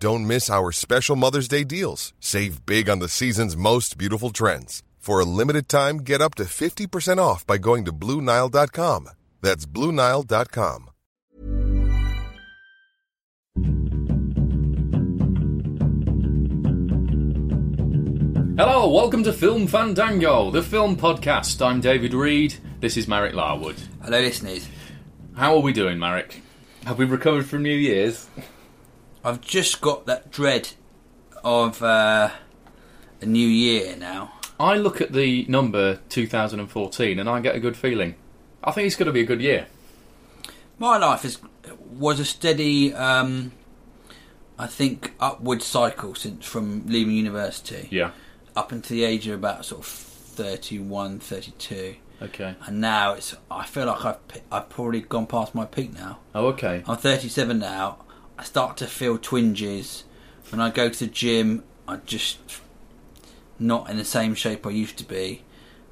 Don't miss our special Mother's Day deals. Save big on the season's most beautiful trends. For a limited time, get up to 50% off by going to Blue Nile.com. That's Blue Nile.com. Hello, welcome to Film Fandango, the film podcast. I'm David Reed. This is Marek Larwood. Hello, listeners. How are we doing, Marek? Have we recovered from New Year's? I've just got that dread of uh, a new year now. I look at the number 2014 and I get a good feeling. I think it's going to be a good year. My life is was a steady, um, I think, upward cycle since from leaving university Yeah. up until the age of about sort of 31, 32. Okay. And now it's. I feel like I've I've probably gone past my peak now. Oh, okay. I'm 37 now. I start to feel twinges when I go to the gym. I just not in the same shape I used to be,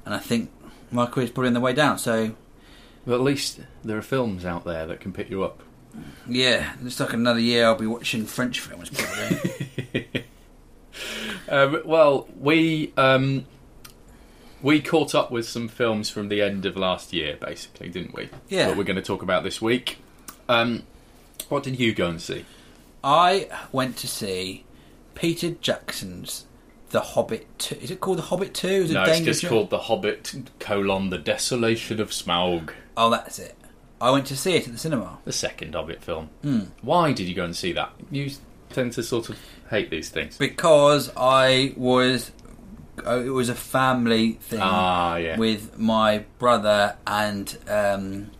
and I think my career's probably on the way down. So But at least there are films out there that can pick you up. yeah, it's like another year I'll be watching French films probably. Um, well, we um, we caught up with some films from the end of last year, basically, didn't we? Yeah. What we're going to talk about this week. Um, what did you go and see? I went to see Peter Jackson's The Hobbit. 2. Is it called The Hobbit Two? Is it No, it's just called The Hobbit: colon The Desolation of Smaug. Oh, that's it. I went to see it at the cinema. The second Hobbit film. Hmm. Why did you go and see that? You tend to sort of hate these things. because I was uh, it was a family thing Ah, yeah. with my brother and um,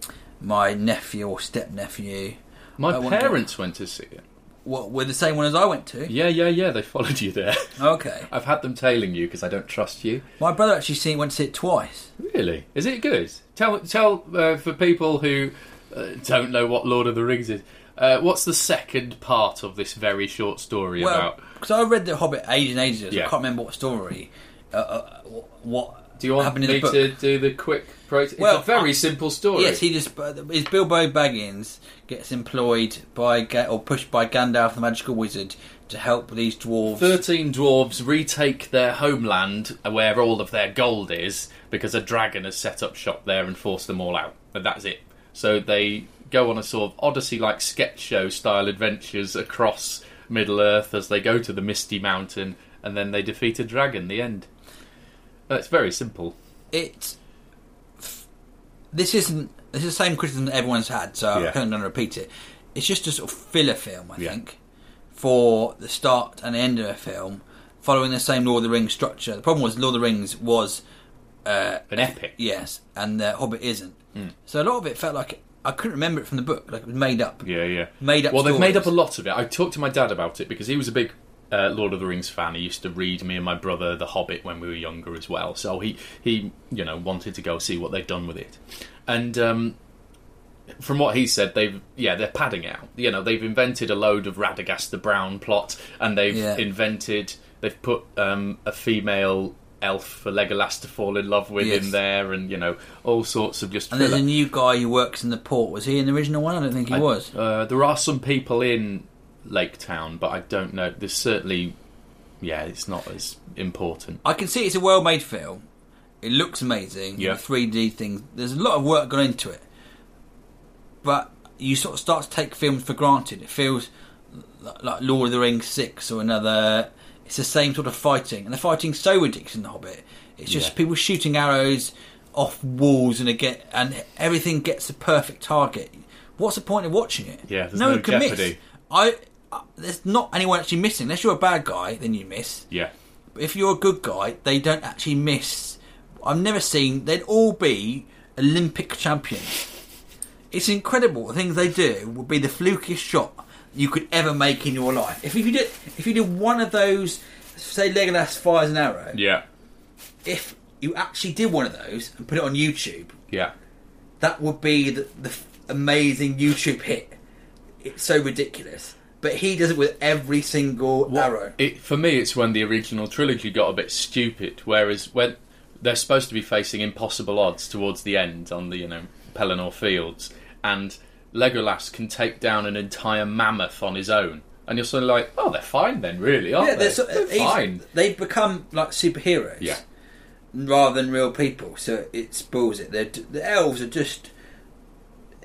my nephew or step nephew. My I parents went to see it. What were the same one as I went to? Yeah, yeah, yeah. They followed you there. Okay, I've had them tailing you because I don't trust you. my brother actually seen went to see it twice. Really? Is it good? Tell tell uh, for people who uh, don't know what Lord of the Rings is. Uh, what's the second part of this very short story Well, about? because I read the Hobbit ages and ages Yeah. I can't remember what story. Uh, uh, what Do you want me to do the quick? Pro- it's Well, a very I- simple story. Yes, he just uh, is Bilbo Baggins gets employed by or pushed by Gandalf the magical wizard to help these dwarves. Thirteen dwarves retake their homeland where all of their gold is because a dragon has set up shop there and forced them all out. And that's it. So they go on a sort of Odyssey-like sketch show style adventures across Middle Earth as they go to the Misty Mountain, and then they defeat a dragon. The end. That's very simple. It. This isn't. This is the same criticism that everyone's had, so Yeah. I'm kind of going to repeat it. It's just a sort of filler film, I Yeah. think, for the start and the end of a film, following the same Lord of the Rings structure. The problem was Lord of the Rings was uh, An epic. yes, and the Hobbit isn't. So a lot of it felt like I couldn't remember it from the book, like it was made up. Yeah, yeah. Made up Well, they've made up a stories. lot of it. I talked to my dad about it because he was a big uh, Lord of the Rings fan. He used to read me and my brother The Hobbit when we were younger as well. So he he you know wanted to go see what they've done with it, and. Um, from what he said, they've yeah they're padding out. You know they've invented a load of Radagast the Brown plot, and they've Yeah. invented they've put um, a female elf for Legolas to fall in love with Yes. in there, and you know all sorts of just. And there's a new guy who works in the port. Was he in the original one? I don't think he I- was. Uh, there are some people in Lake Town, but I don't know. There's certainly, yeah, it's not as important. I can see it's a well-made film. It looks amazing. Yeah. The 3D thing. There's a lot of work gone into it, but you sort of start to take films for granted. It feels like Lord of the Rings six or another it's the same sort of fighting, and the fighting's so ridiculous in the Hobbit. It's just Yeah. people shooting arrows off walls and again, and everything gets the perfect target. What's the point of watching it? Yeah, there's no no one can miss. jeopardy. I uh, there's not anyone actually missing unless you're a bad guy. Then you miss. Yeah. But if you're a good guy, they don't actually miss. I've never seen. They'd all be Olympic champions. It's incredible. The things they do would be the flukiest shot you could ever make in your life. If you did, if you did one of those, say Legolas fires an arrow. Yeah. If you actually did one of those and put it on YouTube, Yeah. that would be the, the amazing YouTube hit. It's so ridiculous. But he does it with every single arrow. It, for me, it's when the original trilogy got a bit stupid. Whereas when they're supposed to be facing impossible odds towards the end on the you know Pelennor Fields, and Legolas can take down an entire mammoth on his own, and you're sort of like, oh, they're fine then, really, aren't yeah, they? they're, so, They're fine. They've become like superheroes. Yeah. rather than real people. So it spoils it. They're, the elves are just.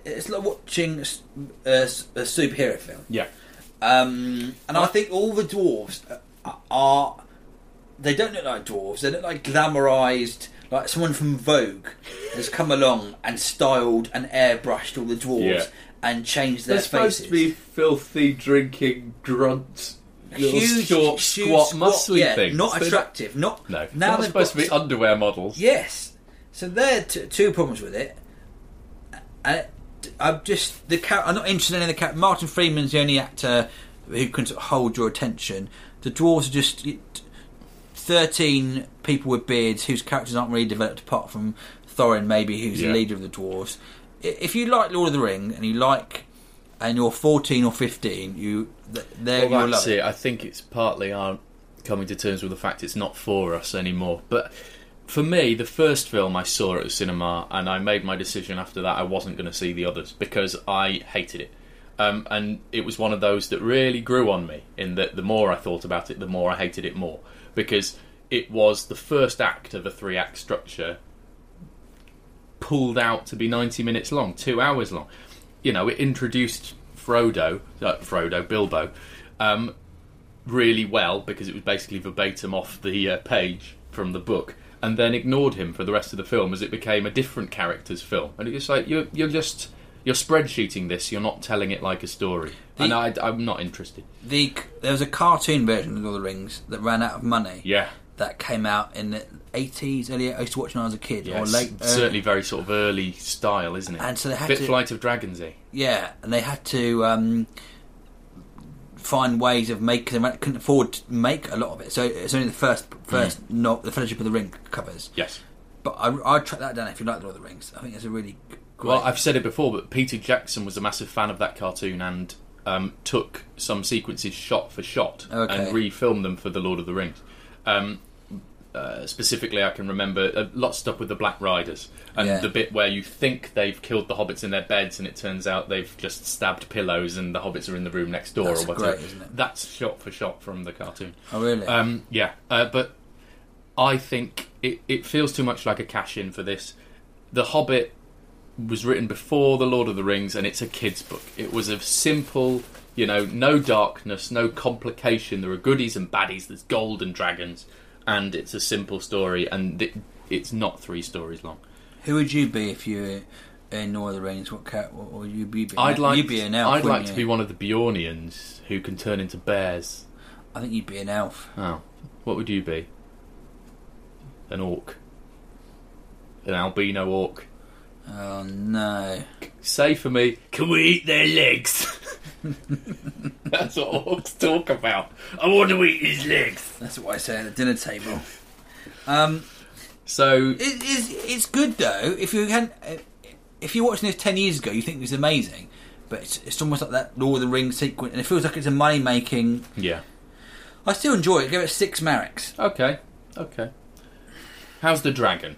It's like watching a superhero film. Yeah. Um, and I think all the dwarves are. They don't look like dwarves. They look like glamorized. Like someone from Vogue has come along and styled and airbrushed all the dwarves Yeah. and changed their They're supposed to be filthy, drinking grunts, little huge, short, huge, squat, muscly yeah, things. not They're attractive. Not No, now not they've supposed got to be underwear models. Yes. So there are t- two problems with it. And it, I'm just the char- I'm not interested in the character. Martin Freeman's the only actor who can sort of hold your attention. The dwarves are just thirteen people with beards whose characters aren't really developed apart from Thorin, maybe who's Yeah. the leader of the dwarves. If you like Lord of the Ring and you like, and you're 14 or 15, you th- there Well, you'll that's love it. I think it's partly our coming to terms with the fact it's not for us anymore. But for me, the first film I saw at the cinema, and I made my decision after that I wasn't going to see the others because I hated it. Um, and it was one of those that really grew on me. In that, the more I thought about it, the more I hated it more because it was the first act of a three-act structure pulled out to be 90 minutes long, two hours long. You know, it introduced Frodo, uh, Frodo, Bilbo, um, really well because it was basically verbatim off the uh, page from the book, and then ignored him for the rest of the film as it became a different character's film. And it's like you're you're just you're spreadsheeting this. You're not telling it like a story, The- and I, I'm not interested. the there was a cartoon version of Lord of the Rings that ran out of money. Yeah, that came out in the 80s earlier. I used to watch when I was a kid yeah, or late. certainly very sort of early style, isn't it? And so they had bit to- Flight of Dragonsy. yeah, and they had to um, find ways of making. They couldn't afford to make a lot of it, so it's only the first first Mm. no, the Fellowship of the Ring covers. Yes. But I, I'd track that down if you like Lord of the Rings. I think it's a really great. Well, I've said it before, but Peter Jackson was a massive fan of that cartoon and um, took some sequences shot for shot Okay. and refilmed them for the Lord of the Rings. Um, uh, specifically, I can remember a lot of stuff with the Black Riders and Yeah. the bit where you think they've killed the hobbits in their beds, and it turns out they've just stabbed pillows, and the hobbits are in the room next door That's or whatever. great, isn't it? That's shot for shot from the cartoon. oh really? Um, yeah, uh, but I think it, it feels too much like a cash in for this. The Hobbit was written before The Lord of the Rings, and it's a kid's book. It was a simple, you know, no darkness, no complication. There are goodies and baddies. There's gold and dragons, and it's a simple story, and it, it's not three stories long. Who would you be if you were in Lord of the Rings? What cat? What would you be? I'd like, You'd be an elf. I'd like to be one of the Bjornians who can turn into bears. I think you'd be an elf. Oh, what would you be? An orc, an albino orc. Oh no! say for me, can we eat their legs? That's what orcs talk about. I want to eat his legs. That's what I say at the dinner table. Um, So, it is. It's good though. If you can, if you're watching this ten years ago, you think it was amazing. But it's, it's almost like that Lord of the Rings sequence, and it feels like it's a money making. yeah. I still enjoy it. Give it six Mareks. Okay, okay. How's the dragon?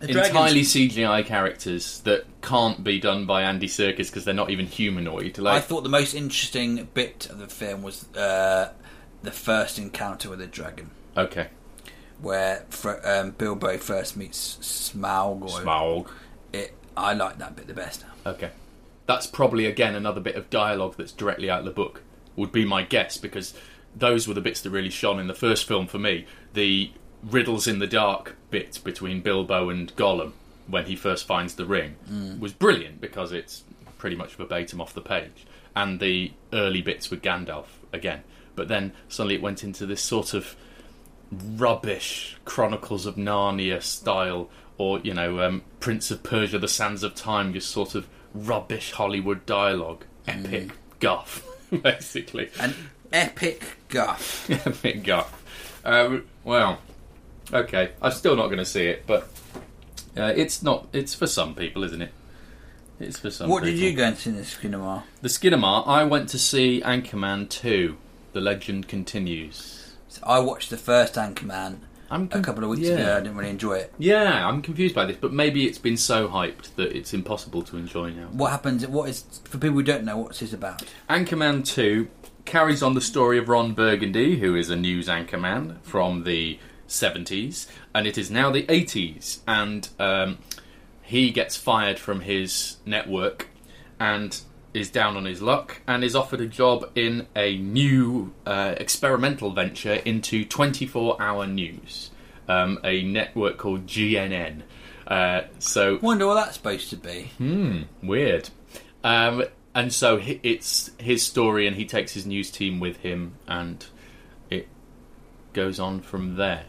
The Entirely CGI characters that can't be done by Andy Serkis because they're not even humanoid. I thought the most interesting bit of the film was uh, the first encounter with the dragon, okay, where Fr- um, Bilbo first meets Smaug. Or Smaug. It, I like that bit the best. Okay, that's probably again another bit of dialogue that's directly out of the book. Would be my guess because those were the bits that really shone in the first film for me. The riddles in the dark bit between Bilbo and Gollum when he first finds the ring was brilliant because it's pretty much verbatim off the page, and the early bits with Gandalf again. But then suddenly it went into this sort of rubbish Chronicles of Narnia style, or you know, um, Prince of Persia: The Sands of Time, just sort of rubbish Hollywood dialogue, epic guff, basically, An epic guff. epic guff. Um, well, okay, I'm still not going to see it, but uh, it's not. It's for some people, isn't it? It's for some. What did people. you go and see in the cinema? The Skinamar. I went to see Anchorman Two. The legend continues. So I watched the first Anchorman I'm a couple of weeks yeah. ago. I didn't really enjoy it. Yeah, I'm confused by this, but maybe it's been so hyped that it's impossible to enjoy now. What happens? What is for people who don't know? What's this is about? Anchorman 2 carries on the story of Ron Burgundy, who is a news anchorman from the 70s, and it is now the 80s, and um, he gets fired from his network and is down on his luck and is offered a job in a new uh, experimental venture into 24 hour news, um, a network called GNN. Uh, so Wonder what that's supposed to be. Hmm, weird. Um, and so hi- it's his story, and he takes his news team with him, and it goes on from there.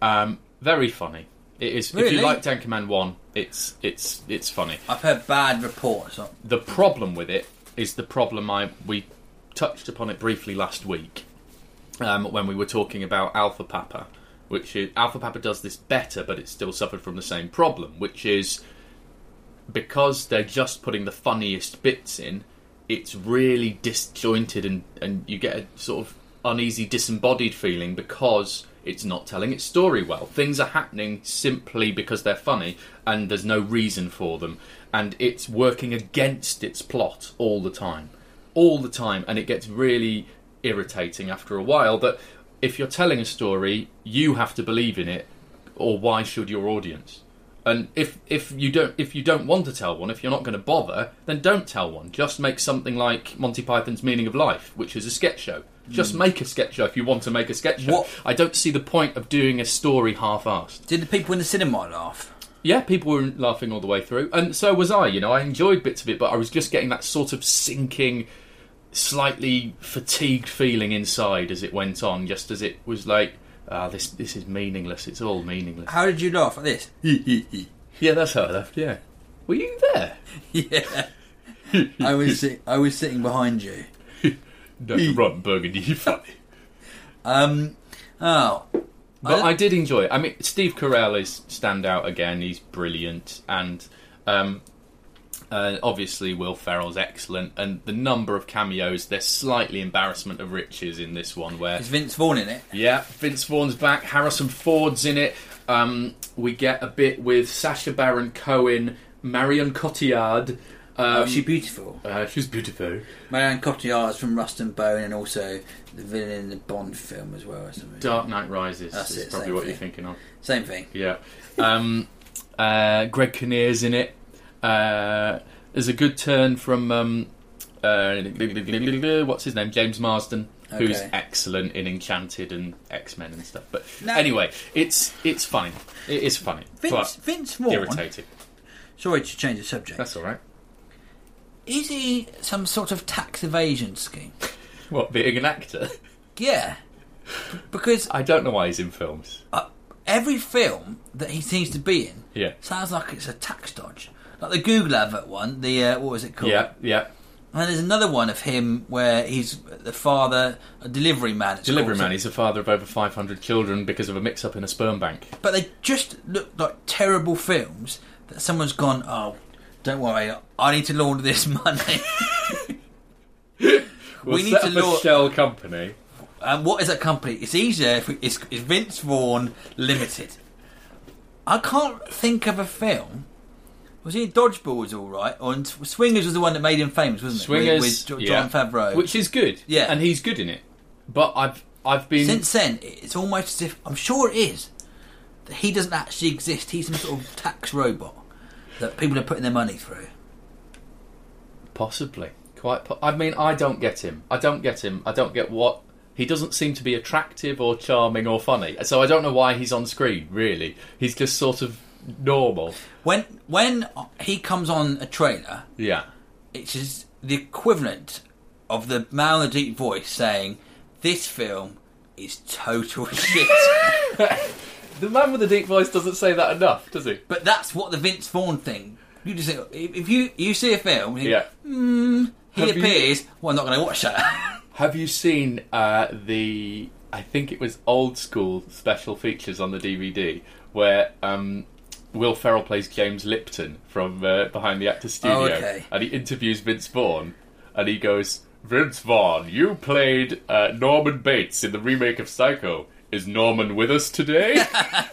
Um, very funny. It is. If Really? you liked Anchorman One, it's it's it's funny. I've heard bad reports. On, The problem with it is the problem I we touched upon it briefly last week um, when we were talking about Alpha Papa, which is Alpha Papa does this better, but it still suffered from the same problem, which is because they're just putting the funniest bits in. It's really disjointed, and and you get a sort of uneasy, disembodied feeling because it's not telling its story well. Things are happening simply because they're funny, and there's no reason for them, and it's working against its plot all the time, all the time, and it gets really irritating after a while. That if you're telling a story, you have to believe in it, or why should your audience? And if if you don't if you don't want to tell one, if you're not going to bother, then don't tell one. Just make something like Monty Python's Meaning of Life, which is a sketch show. Just hmm. make a sketch show if you want to make a sketch show. What- I don't see the point of doing a story half-assed. did the people in the cinema laugh? Yeah, people were laughing all the way through, and so was I. You know, I enjoyed bits of it, but I was just getting that sort of sinking, slightly fatigued feeling inside as it went on. Just as it was like, ah, this this is meaningless. It's all meaningless. How did you laugh at this? Yeah, that's how I left. Yeah, were you there? yeah, I was sit- I was sitting behind you. Dr. Ron Burgundy, you funny. Um, oh, But I did enjoy it. I mean, Steve Carell is stand out again. He's brilliant, and um, uh, obviously Will Ferrell's excellent. And the number of cameos, there's slightly embarrassment of riches in this one. Where is Vince Vaughn in it? yeah, Vince Vaughn's back, Harrison Ford's in it. Um, we get a bit with Sacha Baron Cohen, Marion Cotillard. Um, oh, she's beautiful. uh, she's beautiful. Marianne Cotillard's from Rust and Bone, and also the villain in the Bond film as well. Dark Knight Rises That's is it, probably what you're thinking of. Same thing. Yeah. Um, uh, Greg Kinnear's in it. Uh, there's a good turn from um, uh, what's his name, James Marsden, who's excellent in Enchanted and X Men and stuff. But Now- anyway, it's it's funny. It is funny, Vince Vince Vaughn. irritating. Sorry to change the subject. That's all right. Is he some sort of tax evasion scheme? What being an actor? Yeah, B- because I don't know why he's in films. uh, every film that he seems to be in Yeah. sounds like it's a tax dodge. Like the Google advert one, the uh, what was it called? Yeah, yeah. And there's another one of him where he's the father, a delivery man. Delivery man. He's a father of over 500 children because of a mix-up in a sperm bank. But they just look like terrible films that someone's gone, oh, don't worry, I need to launder this money. We'll We need to up a shell company. and what is that company? It's easier if we, it's, it's Vince Vaughn Limited. I can't think of a film. Was he in Dodgeball was all right, or in Swingers was the one that made him famous, wasn't it? Swingers, with, with Jo- yeah. Favreau. which is good. Yeah. and he's good in it. But I've I've been Since then, it's almost as if I'm sure it is that he doesn't actually exist. He's some sort of tax robot that people are putting their money through. possibly quite. Po- I mean, I don't get him. I don't get him. I don't get what he doesn't seem to be attractive or charming or funny. So I don't know why he's on screen. Really, he's just sort of normal. When when he comes on a trailer, Yeah. it's just the equivalent of the man with the deep voice saying, "This film is total shit." The man with the deep voice doesn't say that enough, does he? but that's what the Vince Vaughn thing. You just think, if you you see a film, and you Yeah. think, he Have you- appears. Well, I'm not going to watch that. Have you seen uh, the? I think it was old school special features on the DVD where um, Will Ferrell plays James Lipton from uh, Behind the Actors Studio, Oh, okay. and he interviews Vince Vaughn, and he goes, "Vince Vaughn, you played uh, Norman Bates in the remake of Psycho. Is Norman with us today?"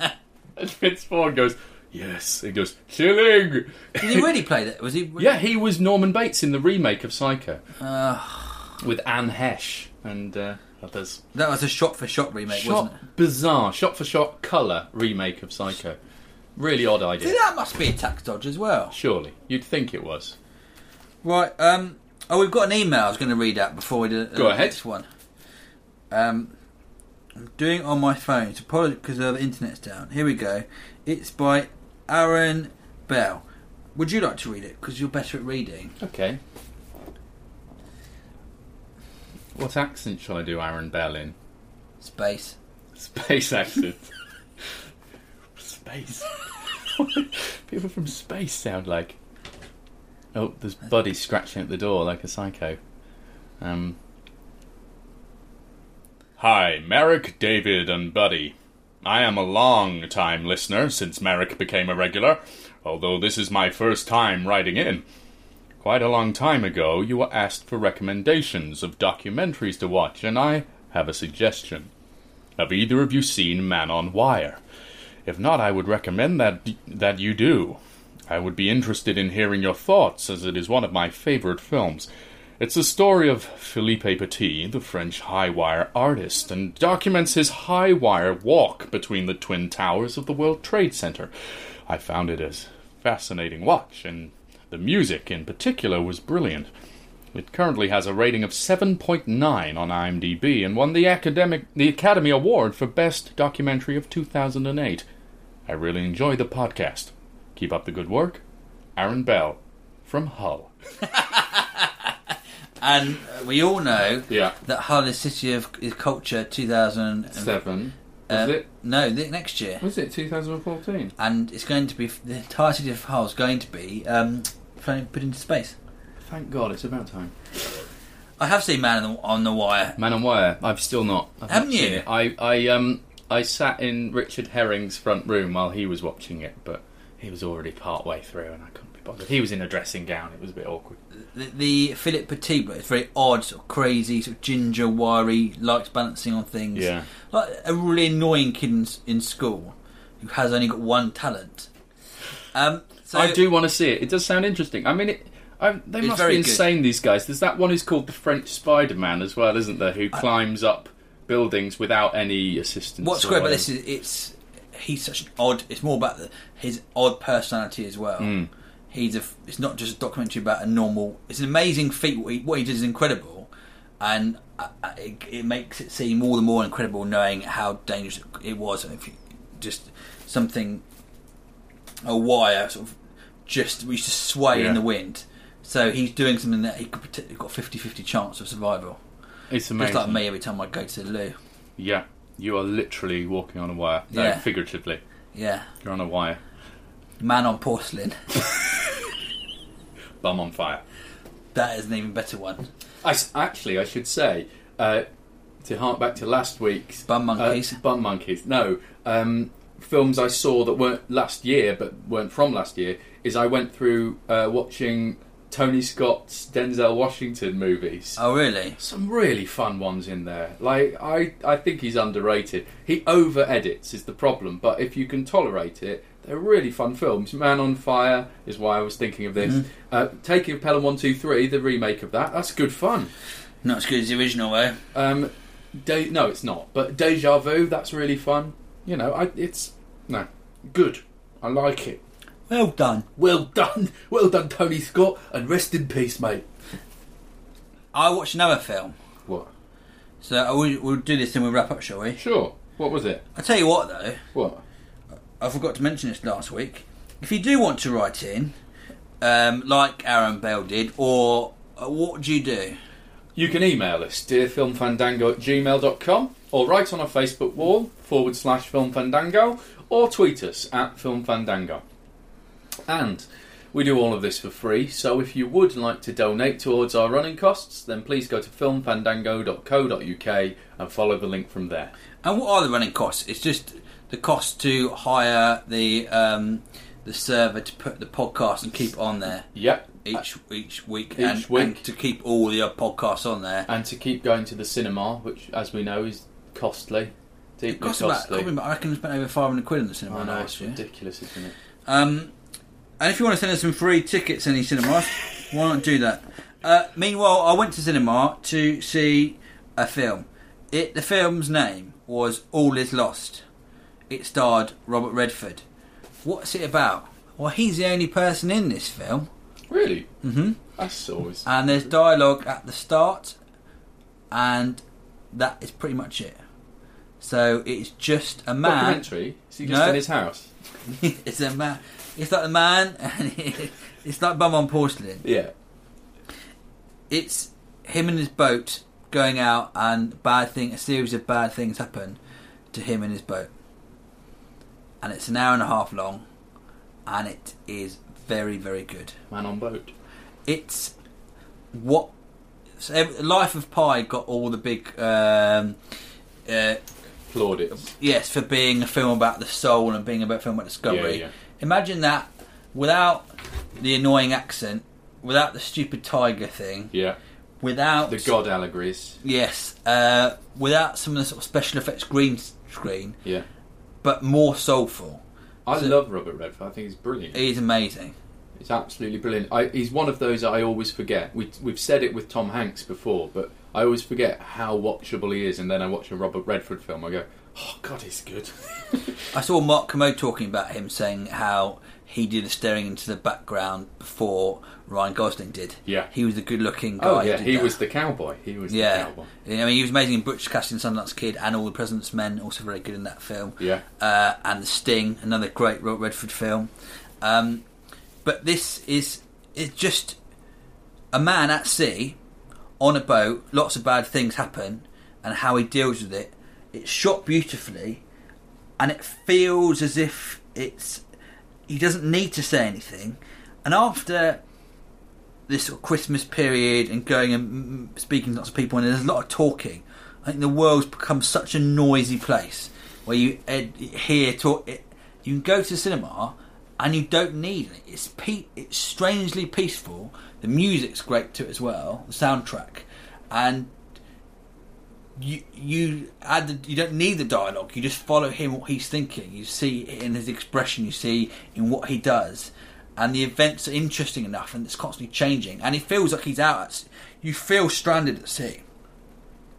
and Vince Vaughn goes, "Yes." He goes, "Chilling." Did he really play that? Was he? Yeah, he was Norman Bates in the remake of Psycho with Anne Heche and uh, others. That was a shot for shot remake, wasn't it? Shot bizarre, shot for shot colour remake of Psycho. Really odd idea. See, that must be a tax dodge as well. Surely you'd think it was. Right. Um. Oh, we've got an email I was going to read out before we do uh, Go the ahead. next one. Um, I'm doing it on my phone. It's apology because the internet's down. Here we go. It's by Aaron Bell. Would you like to read it? Because you're better at reading. Okay. What accent shall I do, Aaron Bell in? Space. Space accent. Space. People from space sound like. Oh, there's Buddy scratching at the door like a psycho. Um. Hi, Marek, David, and Buddy. I am a long time listener since Marek became a regular, although this is my first time writing in. Quite a long time ago, you were asked for recommendations of documentaries to watch, and I have a suggestion. Have either of you seen Man on Wire? If not, I would recommend that that you do. I would be interested in hearing your thoughts, as it is one of my favorite films. It's the story of Philippe Petit, the French high wire artist, and documents his high wire walk between the twin towers of the World Trade Center. I found it as fascinating watch, and the music in particular was brilliant. It currently has a rating of 7.9 on IMDb and won the academic the Academy Award for Best Documentary of 2008. I really enjoy the podcast. Keep up the good work. Aaron Bell from Hull. And we all know Yeah. that Hull is City of is Culture 2000. and- uh, Was it? No, the, next year. Was it 2014? And it's going to be the entire city of Hull is going to be um, put put into space. Thank God, it's about time. I have seen Man on the, on the Wire. Man on Wire. I've still not. I've Haven't not you? I, I um I sat in Richard Herring's front room while he was watching it, but he was already part way through, and I couldn't be bothered. He was in a dressing gown. It was a bit awkward. The, the Philip Petit, but it's very odd, sort of crazy, sort of ginger, wiry, likes balancing on things. Yeah. Like a really annoying kid in, in school who has only got one talent. Um, so I do want to see it. It does sound interesting. I mean, it, I, they It's must be good. insane. These guys. There's that one who's called the French Spider-Man as well, isn't there? Who climbs up buildings without any assistance. What's great about this is it's he's such an odd. It's more about the, his odd personality as well. Mm. He's a. It's not just a documentary about a normal. It's an amazing feat. What he, what he did is incredible, and uh, uh, it, it makes it seem all the more incredible knowing how dangerous it was. If you, just something, a wire sort of just used to sway Yeah. in the wind. So he's doing something that he could got 50-50 chance of survival. It's amazing. Just like me every time I go to the loo. Yeah, you are literally walking on a wire. No, Yeah. figuratively, Yeah, you're on a wire. man on porcelain. Bum on fire. That is an even better one. I s actually, I should say, uh, to hark back to last week's Bum monkeys. Uh, bum monkeys. No, um, films I saw that weren't last year, but weren't from last year. Is I went through uh, watching Tony Scott's Denzel Washington movies. oh, really? Some really fun ones in there. Like I, I think he's underrated. He over edits is the problem, but if you can tolerate it, they're really fun films. Man on Fire is why I was thinking of this. Mm-hmm. Uh, Taking of Pelham One Two Three, the remake of that. That's good fun. Not as good as the original, though. Um, De- no, it's not. But Deja Vu, that's really fun. You know, I, it's no good. I like it. Well done. Well done, well done, Tony Scott, and rest in peace, mate. I watched another film. What? So uh, we'll, we'll do this and we'll wrap up, shall we? Sure. What was it? I'll tell you what, though, What? I forgot to mention this last week. If you do want to write in, um, like Aaron Bell did, or uh, what do you do? You can email us, dearfilmfandango at gmail.com, or write on our Facebook wall, forward slash filmfandango, or tweet us at filmfandango. And we do all of this for free, so if you would like to donate towards our running costs, then please go to filmfandango.co.uk and follow the link from there. And what are the running costs? It's just the cost to hire the um, the server to put the podcast and keep it on there Yep. each each week, Each and, week. and to keep all the podcasts on there. And to keep going to the cinema, which, as we know, is costly. It Deeply costs about, costly. I reckon I spent over 500 quid in the cinema I know, last it's year. ridiculous, isn't it? Um, and if you want to send us some free tickets any cinemas, why not do that? Uh, meanwhile, I went to cinema to see a film. It the film's name was All Is Lost. It starred Robert Redford. What's it about? Well, he's the only person in this film, Really? Mm-hmm. That's always. and there's dialogue at the start, and that is pretty much it. So it's just a man. Documentary? Is he just No. in his house? it's a man. It's like a man, and it's like bum on porcelain. Yeah. It's him and his boat going out, and bad thing, a series of bad things happen to him and his boat, and it's an hour and a half long, and it is very, very good. Man on boat. It's what so Life of Pi got all the big. Um, uh, Plaudits. yes, for being a film about the soul and being about a film about discovery. Yeah, yeah. Imagine that without the annoying accent, without the stupid tiger thing, Yeah. without The God allegories. yes, uh, without some of the sort of special effects green screen, Yeah. but more soulful. I So- love Robert Redford. I think he's brilliant. He's amazing. He's absolutely brilliant. I, he's one of those I always forget. We, we've said it with Tom Hanks before, but I always forget how watchable he is, and then I watch a Robert Redford film. I go, oh, God, he's good. I saw Mark Kermode talking about him saying how he did the staring into the background before Ryan Gosling did. Yeah. he was the good-looking guy. oh, yeah, he that. was the cowboy. He was Yeah, the cowboy. I mean, he was amazing in Butch Cassidy and Sundance Kid, and All the President's Men, also very good in that film. Yeah. uh, and The Sting, another great Robert Redford film. Um, but this is it's just a man at sea on a boat. Lots of bad things happen, and how he deals with it. It's shot beautifully, and it feels as if it's he doesn't need to say anything. And after this sort of Christmas period and going and speaking to lots of people, and there's a lot of talking. I think the world's become such a noisy place where you eh, hear talk. You can go to the cinema and you don't need it. It's pe- it's strangely peaceful. The music's great too as well. The soundtrack, and you you add the, you don't need the dialogue. You just follow him what he's thinking. You see it in his expression. You see in what he does, and the events are interesting enough, and it's constantly changing. And it feels like he's out. At, you feel stranded at sea.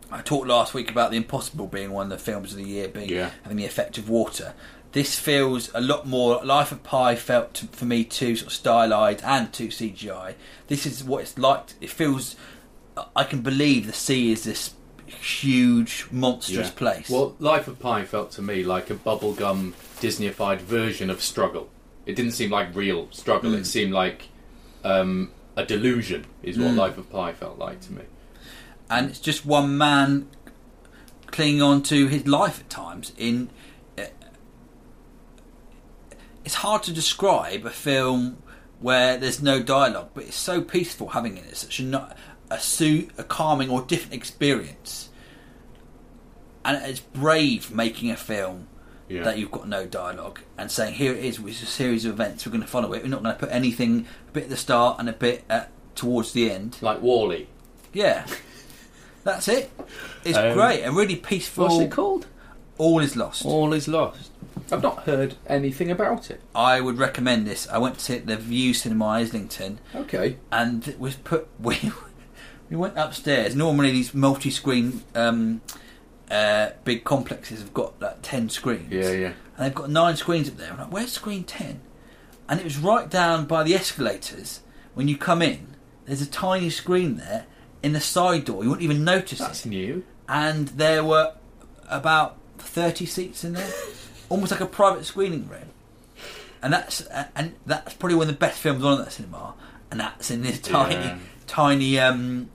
I talked last week about The Impossible being one of the films of the year, being Yeah. having the effect of water. This feels a lot more. Life of Pi felt to, for me too sort of stylized and too CGI. This is what it's like. It feels. I can believe the sea is this huge, monstrous place. Well, Life of Pi felt to me like a bubblegum Disneyified version of struggle. It didn't seem like real struggle. Mm. It seemed like um, a delusion, is what Mm. Life of Pi felt like to me. and it's just one man clinging on to his life at times. In it's hard to describe a film where there's no dialogue, but it's so peaceful having it. It's such a not a su- a calming or different experience, and it's brave making a film Yeah. that you've got no dialogue and saying here it is, it's a series of events. We're going to follow it. We're not going to put anything a bit at the start and a bit at, towards the end. like WALL-E. Yeah. That's it. It's Um, great and really peaceful. What's it called? All is lost. All is lost. I've not heard anything about it. I would recommend this. I went to see it at the Vue Cinema Islington Okay. and it was put. We we went upstairs. Normally these multi-screen um, uh, big complexes have got like ten screens. Yeah, yeah. And they've got nine screens up there. I'm like, where's screen ten? And it was right down by the escalators. When you come in, there's a tiny screen there in the side door. You wouldn't even notice That's it. new. and there were about thirty seats in there, almost like a private screening room. And that's and that's probably one of the best films on at that cinema, and that's in this tiny, Yeah. tiny, um,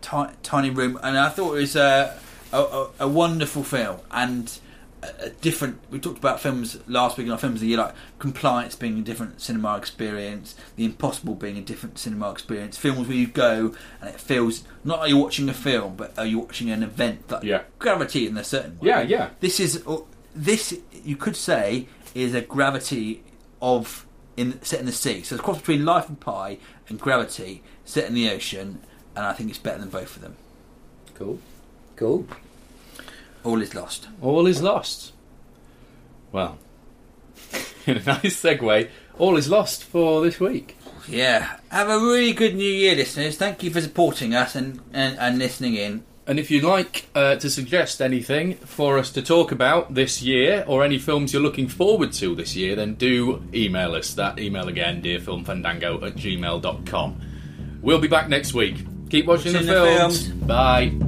ti- tiny room. And I thought it was a a, a, wonderful film and a, a different. We talked about films last week in our films of the year, like Compliance being a different cinema experience, The Impossible being a different cinema experience. Films where you go and it feels not like you're watching a film, but are you watching an event? Like Yeah. Gravity in a certain way. Yeah, yeah. This is uh, this you could say is a Gravity of in set in the sea. So it's a cross between Life and Pi and Gravity set in the ocean, and I think it's better than both of them. Cool. Cool. All is lost. All is lost. Well, in a nice segue, all is lost for this week. Yeah. Have a really good New Year, listeners. Thank you for supporting us and, and, and listening in. And if you'd like uh, to suggest anything for us to talk about this year, or any films you're looking forward to this year, then do email us. That email again, dearfilmfandango at gmail.com. We'll be back next week. Keep watching the Watching the films. films. Bye.